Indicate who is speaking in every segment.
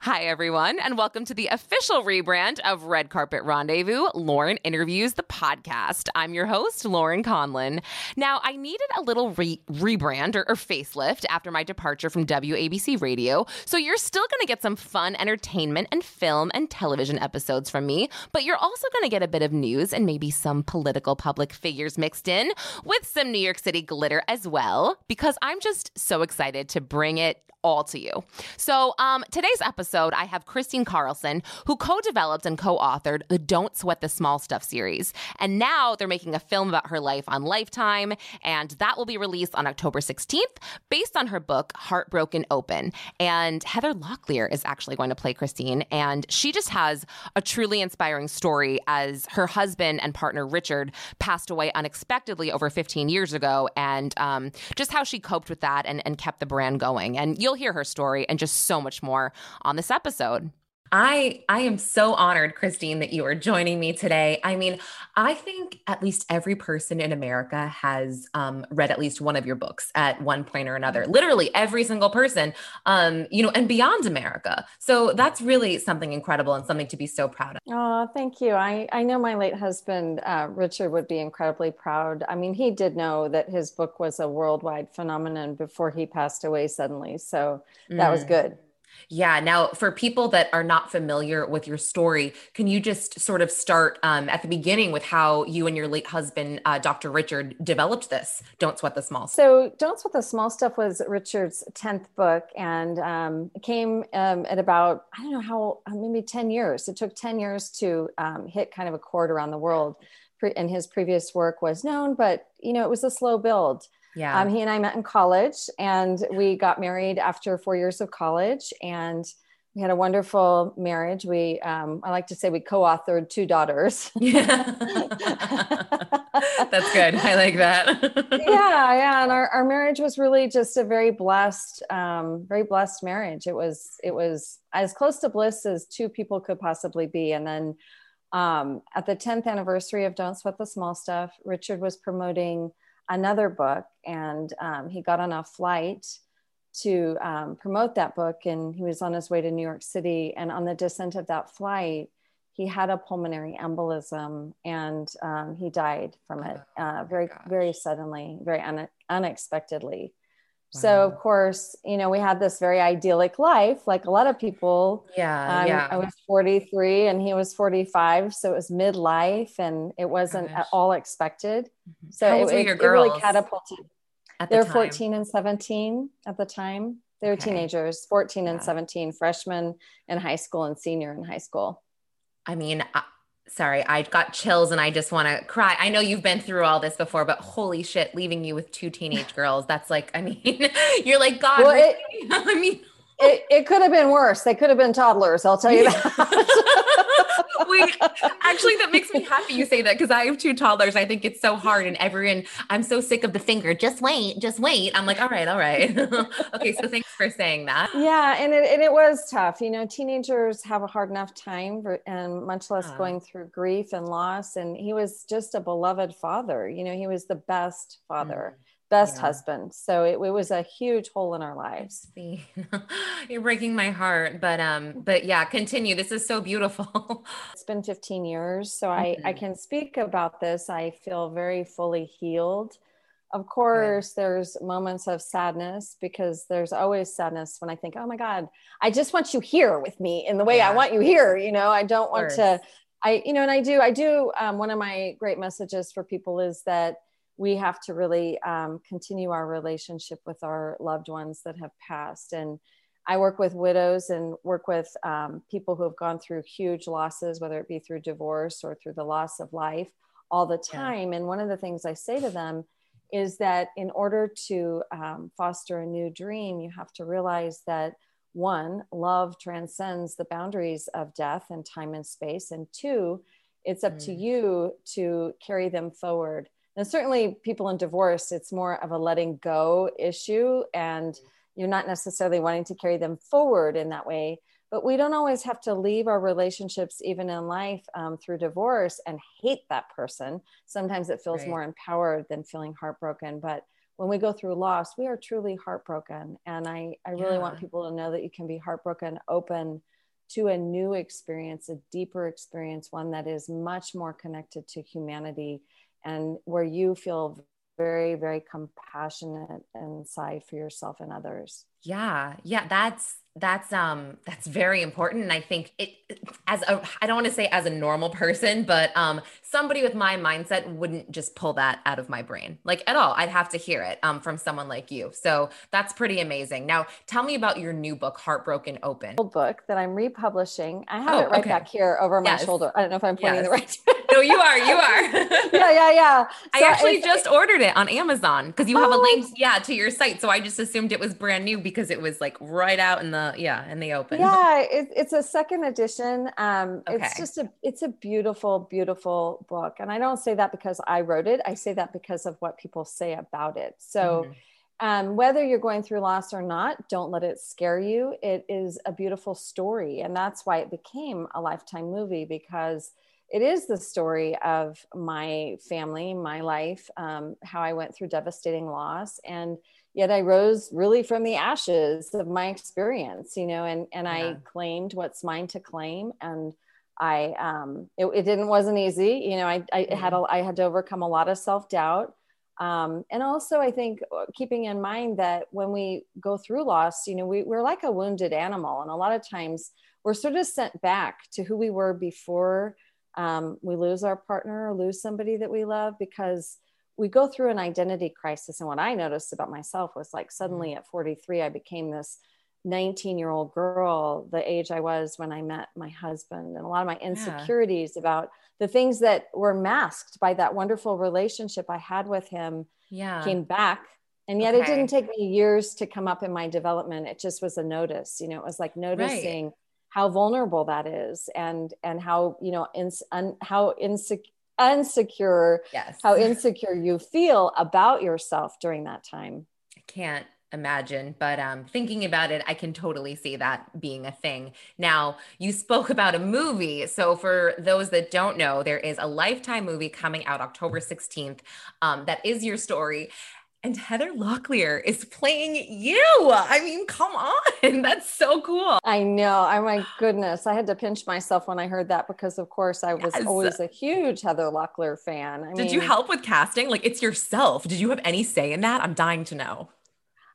Speaker 1: Hi, everyone, and welcome to the official rebrand of Red Carpet Rendezvous, Lauren Interviews, the podcast. I'm your host, Lauren Conlin. Now, I needed a little re- rebrand or, or facelift after my departure from WABC Radio, so you're still going to get some fun entertainment and film and television episodes from me, but you're also going to get a bit of news and maybe some political public figures mixed in with some New York City glitter as well, because I'm just so excited to bring it all to you. So, um, today's episode, I have Kristine Carlson, who co developed and co authored the Don't Sweat the Small Stuff series. And now they're making a film about her life on Lifetime, and that will be released on October 16th based on her book, Heartbroken Open. And Heather Locklear is actually going to play Kristine, and she just has a truly inspiring story as her husband and partner Richard passed away unexpectedly over 15 years ago, and um, just how she coped with that and, and kept the brand going. And you'll hear her story and just so much more on this episode.
Speaker 2: I I am so honored, Kristine, that you are joining me today. I mean, I think at least every person in America has um, read at least one of your books at one point or another. Literally every single person, um, you know, and beyond America. So that's really something incredible and something to be so proud of.
Speaker 3: Oh, thank you. I I know my late husband uh, Richard would be incredibly proud. I mean, he did know that his book was a worldwide phenomenon before he passed away suddenly. So that mm. was good.
Speaker 2: Yeah. Now, for people that are not familiar with your story, can you just sort of start um, at the beginning with how you and your late husband, uh, Dr. Richard, developed this? Don't sweat the small.
Speaker 3: Stuff. So, Don't Sweat the Small Stuff was Richard's tenth book, and um, came um, at about I don't know how uh, maybe ten years. It took ten years to um, hit kind of a chord around the world. And his previous work was known, but you know it was a slow build. Yeah. Um, he and I met in college and we got married after four years of college and we had a wonderful marriage. We, um, I like to say we co-authored two daughters.
Speaker 2: Yeah. That's good. I like that.
Speaker 3: yeah. Yeah. And our, our marriage was really just a very blessed, um, very blessed marriage. It was, it was as close to bliss as two people could possibly be. And then um, at the 10th anniversary of Don't Sweat the Small Stuff, Richard was promoting another book and um, he got on a flight to um, promote that book and he was on his way to new york city and on the descent of that flight he had a pulmonary embolism and um, he died from it oh uh, very very suddenly very un- unexpectedly so of course, you know, we had this very idyllic life, like a lot of people.
Speaker 2: Yeah, um, yeah.
Speaker 3: I was 43 and he was 45, so it was midlife, and it wasn't Gosh. at all expected.
Speaker 2: Mm-hmm. So How
Speaker 3: it,
Speaker 2: it, it really
Speaker 3: catapulted. At the They're 14 and 17 at the time. They were okay. teenagers, 14 yeah. and 17, freshmen in high school and senior in high school.
Speaker 2: I mean, sorry, I got chills and I just want to cry. I know you've been through all this before, but holy shit, leaving you with two teenage girls. That's like, I mean, you're like, God, well,
Speaker 3: it, I mean, it, it could have been worse. They could have been toddlers. I'll tell you that.
Speaker 2: Wait, actually, that makes me happy you say that because I have two toddlers. I think it's so hard, and everyone, I'm so sick of the finger. Just wait, just wait. I'm like, all right, all right. okay, so thanks for saying that.
Speaker 3: Yeah, and it, and it was tough. You know, teenagers have a hard enough time, and much less uh, going through grief and loss. And he was just a beloved father. You know, he was the best father. Mm best yeah. husband. So it, it, was a huge hole in our lives.
Speaker 2: You're breaking my heart, but um, but yeah, continue. This is so beautiful.
Speaker 3: it's been 15 years, so mm-hmm. I I mm-hmm. can speak about this. I feel very fully healed. Of course, okay. there's moments of sadness because there's always sadness when I think, oh my God, I just want you here with me in the way yeah. I want you here. You know, I don't want to. I, you know, and I do, I do. Um, one of my great messages for people is that we have to really um, continue our relationship with our loved ones that have passed. And I work with widows and work with um, people who have gone through huge losses, whether it be through divorce or through the loss of life, all the time. Yeah. And one of the things I say to them is that in order to um, foster a new dream, you have to realize that one, love transcends the boundaries of death and time and space. And two, it's up mm. to you to carry them forward. And certainly, people in divorce, it's more of a letting go issue, and mm. you're not necessarily wanting to carry them forward in that way. But we don't always have to leave our relationships, even in life, um, through divorce and hate that person. Sometimes it feels right. more empowered than feeling heartbroken. But when we go through loss, we are truly heartbroken. And I, I really yeah. want people to know that you can be heartbroken, open to a new experience, a deeper experience, one that is much more connected to humanity and where you feel very, very compassionate inside for yourself and others.
Speaker 2: Yeah. Yeah. That's that's um that's very important and i think it as a i don't want to say as a normal person but um somebody with my mindset wouldn't just pull that out of my brain like at all i'd have to hear it um from someone like you so that's pretty amazing now tell me about your new book heartbroken open
Speaker 3: book that i'm republishing i have oh, it right okay. back here over my yes. shoulder i don't know if i'm pointing yes. the right
Speaker 2: no you are you are
Speaker 3: yeah yeah yeah
Speaker 2: so i actually just ordered it on amazon because you have oh. a link yeah to your site so i just assumed it was brand new because it was like right out in the yeah in the open
Speaker 3: yeah it, it's a second edition um okay. it's just a it's a beautiful beautiful book and i don't say that because i wrote it i say that because of what people say about it so mm-hmm. Um, whether you're going through loss or not, don't let it scare you. It is a beautiful story. And that's why it became a lifetime movie because it is the story of my family, my life, um, how I went through devastating loss. And yet I rose really from the ashes of my experience, you know, and, and yeah. I claimed what's mine to claim. And I, um, it, it didn't, wasn't easy. You know, I, I mm-hmm. had, a, I had to overcome a lot of self-doubt. Um, and also I think uh, keeping in mind that when we go through loss, you know, we, we're like a wounded animal. And a lot of times we're sort of sent back to who we were before um, we lose our partner or lose somebody that we love because we go through an identity crisis. And what I noticed about myself was like suddenly mm-hmm. at 43, I became this 19 year old girl, the age I was when I met my husband, and a lot of my insecurities yeah. about the things that were masked by that wonderful relationship I had with him yeah. came back. And yet okay. it didn't take me years to come up in my development. It just was a notice, you know, it was like noticing right. how vulnerable that is and, and how, you know, in, un, how insecure insecure yes. how insecure you feel about yourself during that time.
Speaker 2: I can't imagine but um thinking about it i can totally see that being a thing. Now you spoke about a movie. So for those that don't know there is a lifetime movie coming out october 16th um, that is your story and Heather Locklear is playing you. I mean, come on. That's so cool.
Speaker 3: I know. Oh my goodness. I had to pinch myself when I heard that because of course I was yes. always a huge Heather Locklear fan. I
Speaker 2: Did mean, you help with casting? Like it's yourself. Did you have any say in that? I'm dying to know.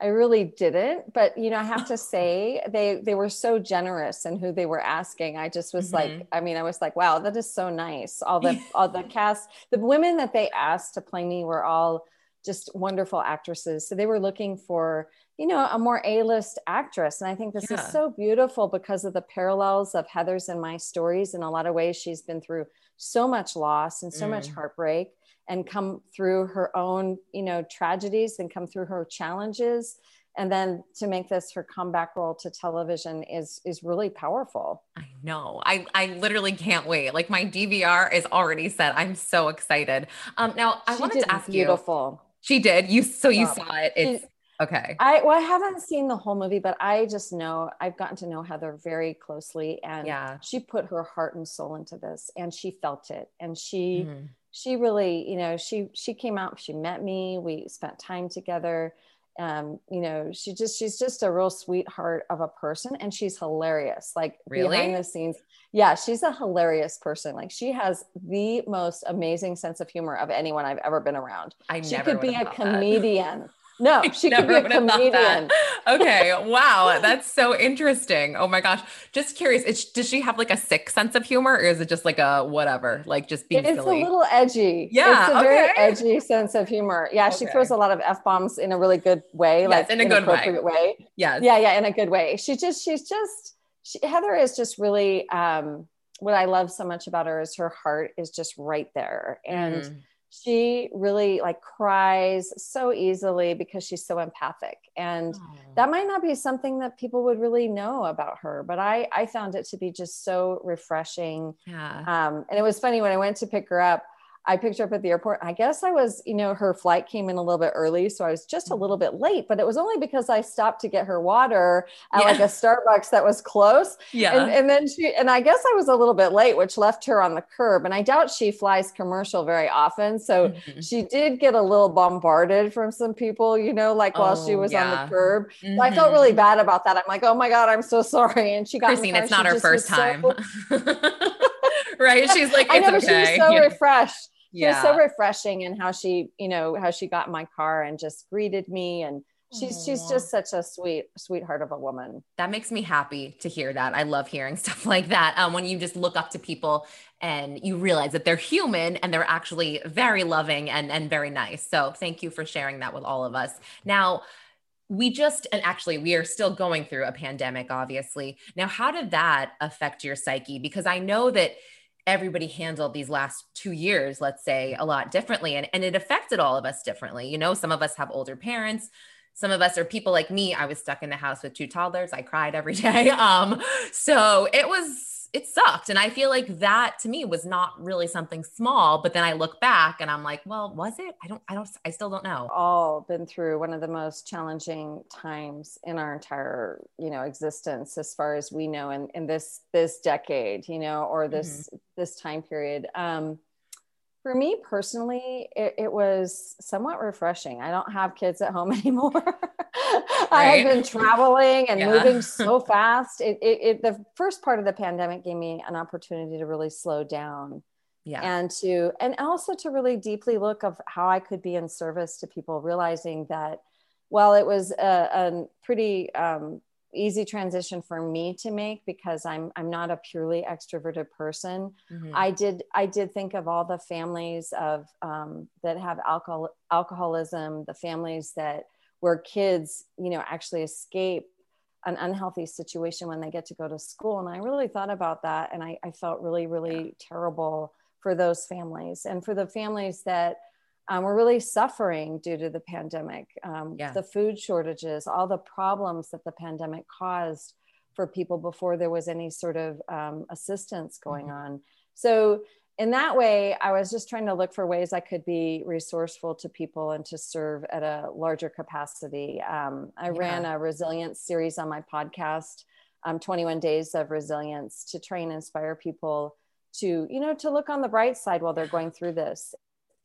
Speaker 3: I really didn't, but you know, I have to say they they were so generous in who they were asking. I just was mm-hmm. like, I mean, I was like, wow, that is so nice. All the all the cast, the women that they asked to play me were all just wonderful actresses. So they were looking for, you know, a more A-list actress. And I think this yeah. is so beautiful because of the parallels of Heather's and my stories. In a lot of ways, she's been through so much loss and so mm. much heartbreak and come through her own, you know, tragedies and come through her challenges. And then to make this her comeback role to television is is really powerful.
Speaker 2: I know. I I literally can't wait. Like my DVR is already set. I'm so excited. Um now I she wanted to ask
Speaker 3: beautiful. you beautiful
Speaker 2: she did. You so you saw it. It's okay.
Speaker 3: I well, I haven't seen the whole movie, but I just know I've gotten to know Heather very closely, and yeah, she put her heart and soul into this, and she felt it, and she mm-hmm. she really, you know, she she came out, she met me, we spent time together. Um, you know, she just she's just a real sweetheart of a person, and she's hilarious. Like really? behind the scenes, yeah, she's a hilarious person. Like she has the most amazing sense of humor of anyone I've ever been around. I she could be a comedian. No, she could be a comedian.
Speaker 2: Okay. Wow. That's so interesting. Oh my gosh. Just curious. Is, does she have like a sick sense of humor or is it just like a whatever, like just being
Speaker 3: it's
Speaker 2: silly?
Speaker 3: a little edgy. Yeah. It's a okay. very edgy sense of humor. Yeah. Okay. She throws a lot of F bombs in a really good way. Yes, like in a good way. way.
Speaker 2: Yes.
Speaker 3: Yeah. Yeah. In a good way. She just, she's just, she, Heather is just really um, what I love so much about her is her heart is just right there, and mm. She really like cries so easily because she's so empathic and oh. that might not be something that people would really know about her but i i found it to be just so refreshing
Speaker 2: yeah
Speaker 3: um and it was funny when i went to pick her up I picked her up at the airport. I guess I was, you know, her flight came in a little bit early. So I was just a little bit late, but it was only because I stopped to get her water at yeah. like a Starbucks that was close.
Speaker 2: Yeah.
Speaker 3: And, and, then she, and I guess I was a little bit late, which left her on the curb. And I doubt she flies commercial very often. So mm-hmm. she did get a little bombarded from some people, you know, like while she oh, was yeah. on the curb. Mm-hmm. So I felt really mm-hmm. bad about that. I'm like, oh my God, I'm so sorry. And she got
Speaker 2: Kristine, it's not her first time. So- right? She's like,
Speaker 3: I know,
Speaker 2: okay.
Speaker 3: she was so yeah. refreshed yeah. was so refreshing and how she you know how she got in my car and just greeted me and she's Aww. she's just such a sweet sweetheart of a woman
Speaker 2: that makes me happy to hear that i love hearing stuff like that um, when you just look up to people and you realize that they're human and they're actually very loving and and very nice so thank you for sharing that with all of us now we just and actually we are still going through a pandemic obviously now how did that affect your psyche because i know that everybody handled these last two years, let's say, a lot differently. And, and it affected all of us differently. You know, some of us have older parents. Some of us are people like me. I was stuck in the house with two toddlers. I cried every day. Um, so it was it sucked. And I feel like that to me was not really something small. But then I look back and I'm like, well, was it? I don't, I don't, I still don't know.
Speaker 3: All been through one of the most challenging times in our entire, you know, existence as far as we know in, in this this decade, you know, or this mm-hmm. this time period. Um, for me personally, it, it, was somewhat refreshing. I don't have kids at home anymore. Right. I had been traveling and yeah. moving so fast. It, it, it, the first part of the pandemic gave me an opportunity to really slow down.
Speaker 2: Yeah.
Speaker 3: And to, and also to really deeply look of how I could be in service to people, realizing that while it was a, a pretty um, easy transition for me to make because I'm I'm not a purely extroverted person. Mm-hmm. I did I did think of all the families of um, that have alcohol alcoholism, the families that where kids you know actually escape an unhealthy situation when they get to go to school, and I really thought about that, and I, I felt really really terrible for those families and for the families that um, we're really suffering due to the pandemic, um, yeah. the food shortages, all the problems that the pandemic caused for people before there was any sort of um, assistance going mm-hmm. on. So, in that way, I was just trying to look for ways I could be resourceful to people and to serve at a larger capacity. Um, I yeah. ran a resilience series on my podcast, um, 21 Days of Resilience, to try and inspire people to you know to look on the bright side while they're going through this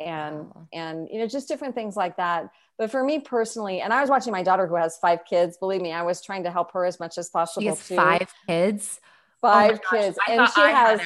Speaker 3: and and you know just different things like that but for me personally and i was watching my daughter who has five kids believe me i was trying to help her as much as possible she
Speaker 2: has too. five kids
Speaker 3: five oh kids and she I has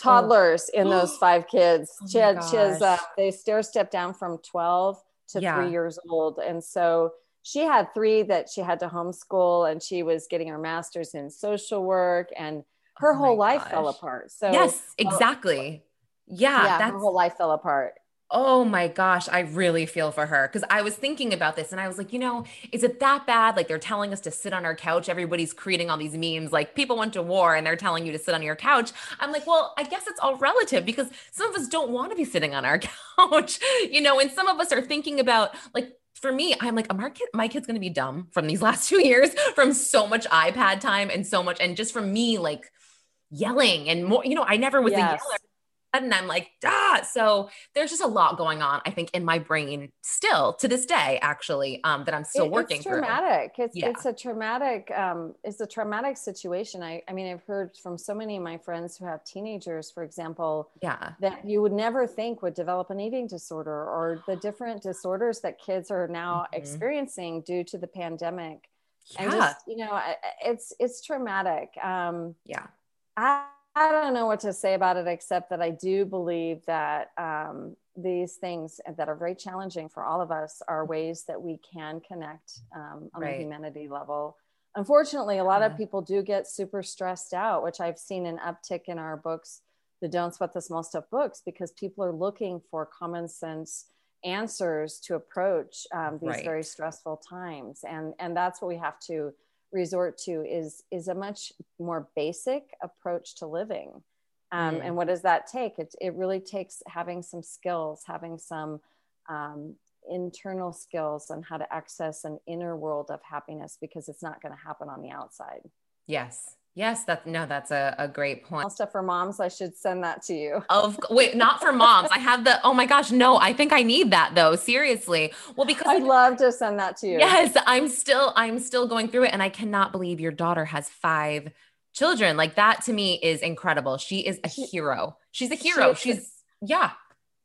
Speaker 3: toddlers oh. in those five kids oh she had she has uh, they stair step down from 12 to yeah. three years old and so she had three that she had to homeschool and she was getting her master's in social work and her oh whole life gosh. fell apart so
Speaker 2: yes exactly yeah,
Speaker 3: yeah her whole life fell apart
Speaker 2: Oh my gosh, I really feel for her because I was thinking about this and I was like, you know, is it that bad? Like they're telling us to sit on our couch. Everybody's creating all these memes like people went to war and they're telling you to sit on your couch. I'm like, well, I guess it's all relative because some of us don't want to be sitting on our couch, you know, and some of us are thinking about like for me, I'm like, my, kid, my kid's going to be dumb from these last two years from so much iPad time and so much. And just from me, like yelling and more, you know, I never was yes. a yeller and I'm like, ah. So there's just a lot going on, I think, in my brain still to this day, actually, um, that I'm still it, working
Speaker 3: it's traumatic. Through. It's yeah. it's a traumatic, um, it's a traumatic situation. I, I mean, I've heard from so many of my friends who have teenagers, for example,
Speaker 2: yeah,
Speaker 3: that you would never think would develop an eating disorder or the different disorders that kids are now mm-hmm. experiencing due to the pandemic. Yeah. And just, you know, it's it's traumatic. Um,
Speaker 2: yeah.
Speaker 3: I I don't know what to say about it except that I do believe that um, these things that are very challenging for all of us are ways that we can connect um, on right. the humanity level. Unfortunately, a lot of people do get super stressed out, which I've seen an uptick in our books, the Don't Sweat the Small Stuff books, because people are looking for common sense answers to approach um, these right. very stressful times, and and that's what we have to resort to is is a much more basic approach to living Um, mm. And what does that take? It, it really takes having some skills, having some um, internal skills on how to access an inner world of happiness because it's not going to happen on the outside.
Speaker 2: Yes. Yes, that's no, that's a, a great point.
Speaker 3: Stuff for moms, I should send that to you.
Speaker 2: Of wait, not for moms. I have the oh my gosh, no, I think I need that though. Seriously. Well, because
Speaker 3: I'd love to send that to you.
Speaker 2: Yes, I'm still I'm still going through it and I cannot believe your daughter has five children. Like that to me is incredible. She is a she, hero. She's a hero. She, She's yeah.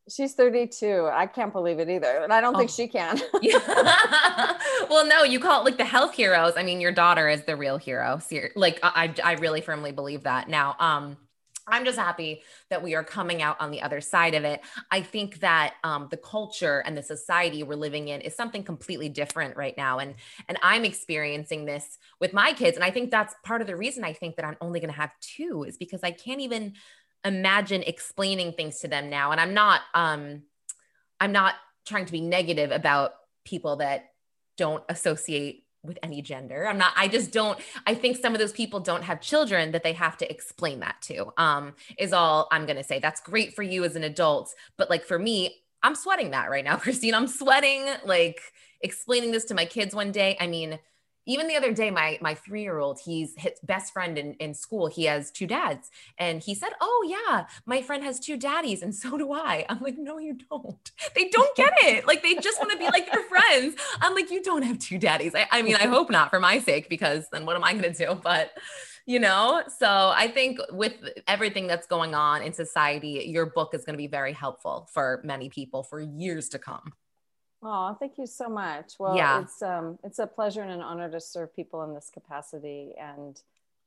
Speaker 3: She's 32. I can't believe it either. And I don't oh. think she can.
Speaker 2: well, no, you call it like the health heroes. I mean, your daughter is the real hero. Like I, I really firmly believe that. Now, um, I'm just happy that we are coming out on the other side of it. I think that um, the culture and the society we're living in is something completely different right now, and and I'm experiencing this with my kids, and I think that's part of the reason I think that I'm only going to have two is because I can't even imagine explaining things to them now. And i'm not um i'm not trying to be negative about people that don't associate with any gender. I'm not i just don't i think some of those people don't have children that they have to explain that to um is all i'm going to say. That's great for you as an adult but like for me i'm sweating that right now kristine. I'm sweating like explaining this to my kids one day. I mean even the other day my my three year old he's his best friend in, in school he has two dads and he said oh yeah my friend has two daddies and so do i. I'm like no you don't. They don't get it. Like they just want to be like their friends. I'm like you don't have two daddies. I, I mean i hope not for my sake because then what am i going to do? But you know so i think with everything that's going on in society your book is going to be very helpful for many people for years to come
Speaker 3: Oh, thank you so much. Well, yeah. it's um it's a pleasure and an honor to serve people in this capacity. And,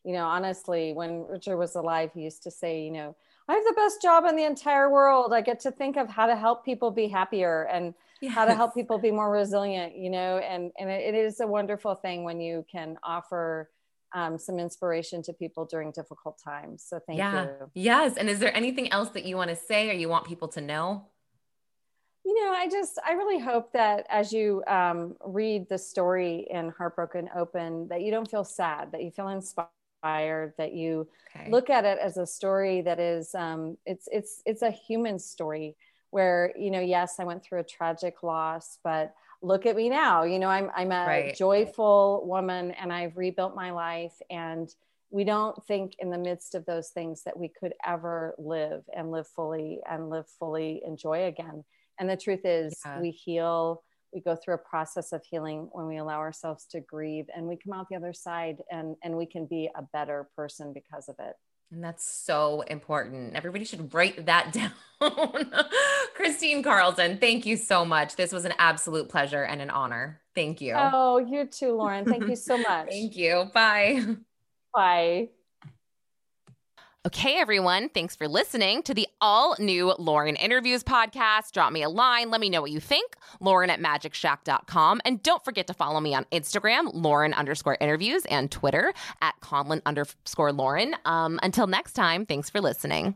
Speaker 3: you know, honestly, when Richard was alive, he used to say, you know, I have the best job in the entire world. I get to think of how to help people be happier and yes. how to help people be more resilient, you know, and, and it, is a wonderful thing when you can offer um, some inspiration to people during difficult times. So thank yeah. you.
Speaker 2: Yes. And is there anything else that you want to say or you want people to know?
Speaker 3: You know, I just, I really hope that as you um, read the story in Heartbroken Open, that you don't feel sad, that you feel inspired, that you okay. look at it as a story that is, um, it's, it's, it's a human story where, you know, yes, I went through a tragic loss, but look at me now. You know, I'm, I'm a right. joyful woman and I've rebuilt my life and we don't think in the midst of those things that we could ever live and live fully and live fully enjoy again and the truth is, yeah. we heal, we go through a process of healing when we allow ourselves to grieve, and we come out the other side and, and we can be a better person because of it.
Speaker 2: And that's so important. Everybody should write that down. Kristine Carlson, thank you so much. This was an absolute pleasure and an honor. Thank you.
Speaker 3: Oh, you too, Lauren. Thank you so much.
Speaker 2: thank you. Bye.
Speaker 3: Bye.
Speaker 1: Okay, everyone, thanks for listening to the all new Lauren Interviews podcast. Drop me a line. Let me know what you think. Lauren at magicshack.com. And don't forget to follow me on Instagram, Lauren underscore interviews, and Twitter at Conlon underscore Lauren. Um, until next time, thanks for listening.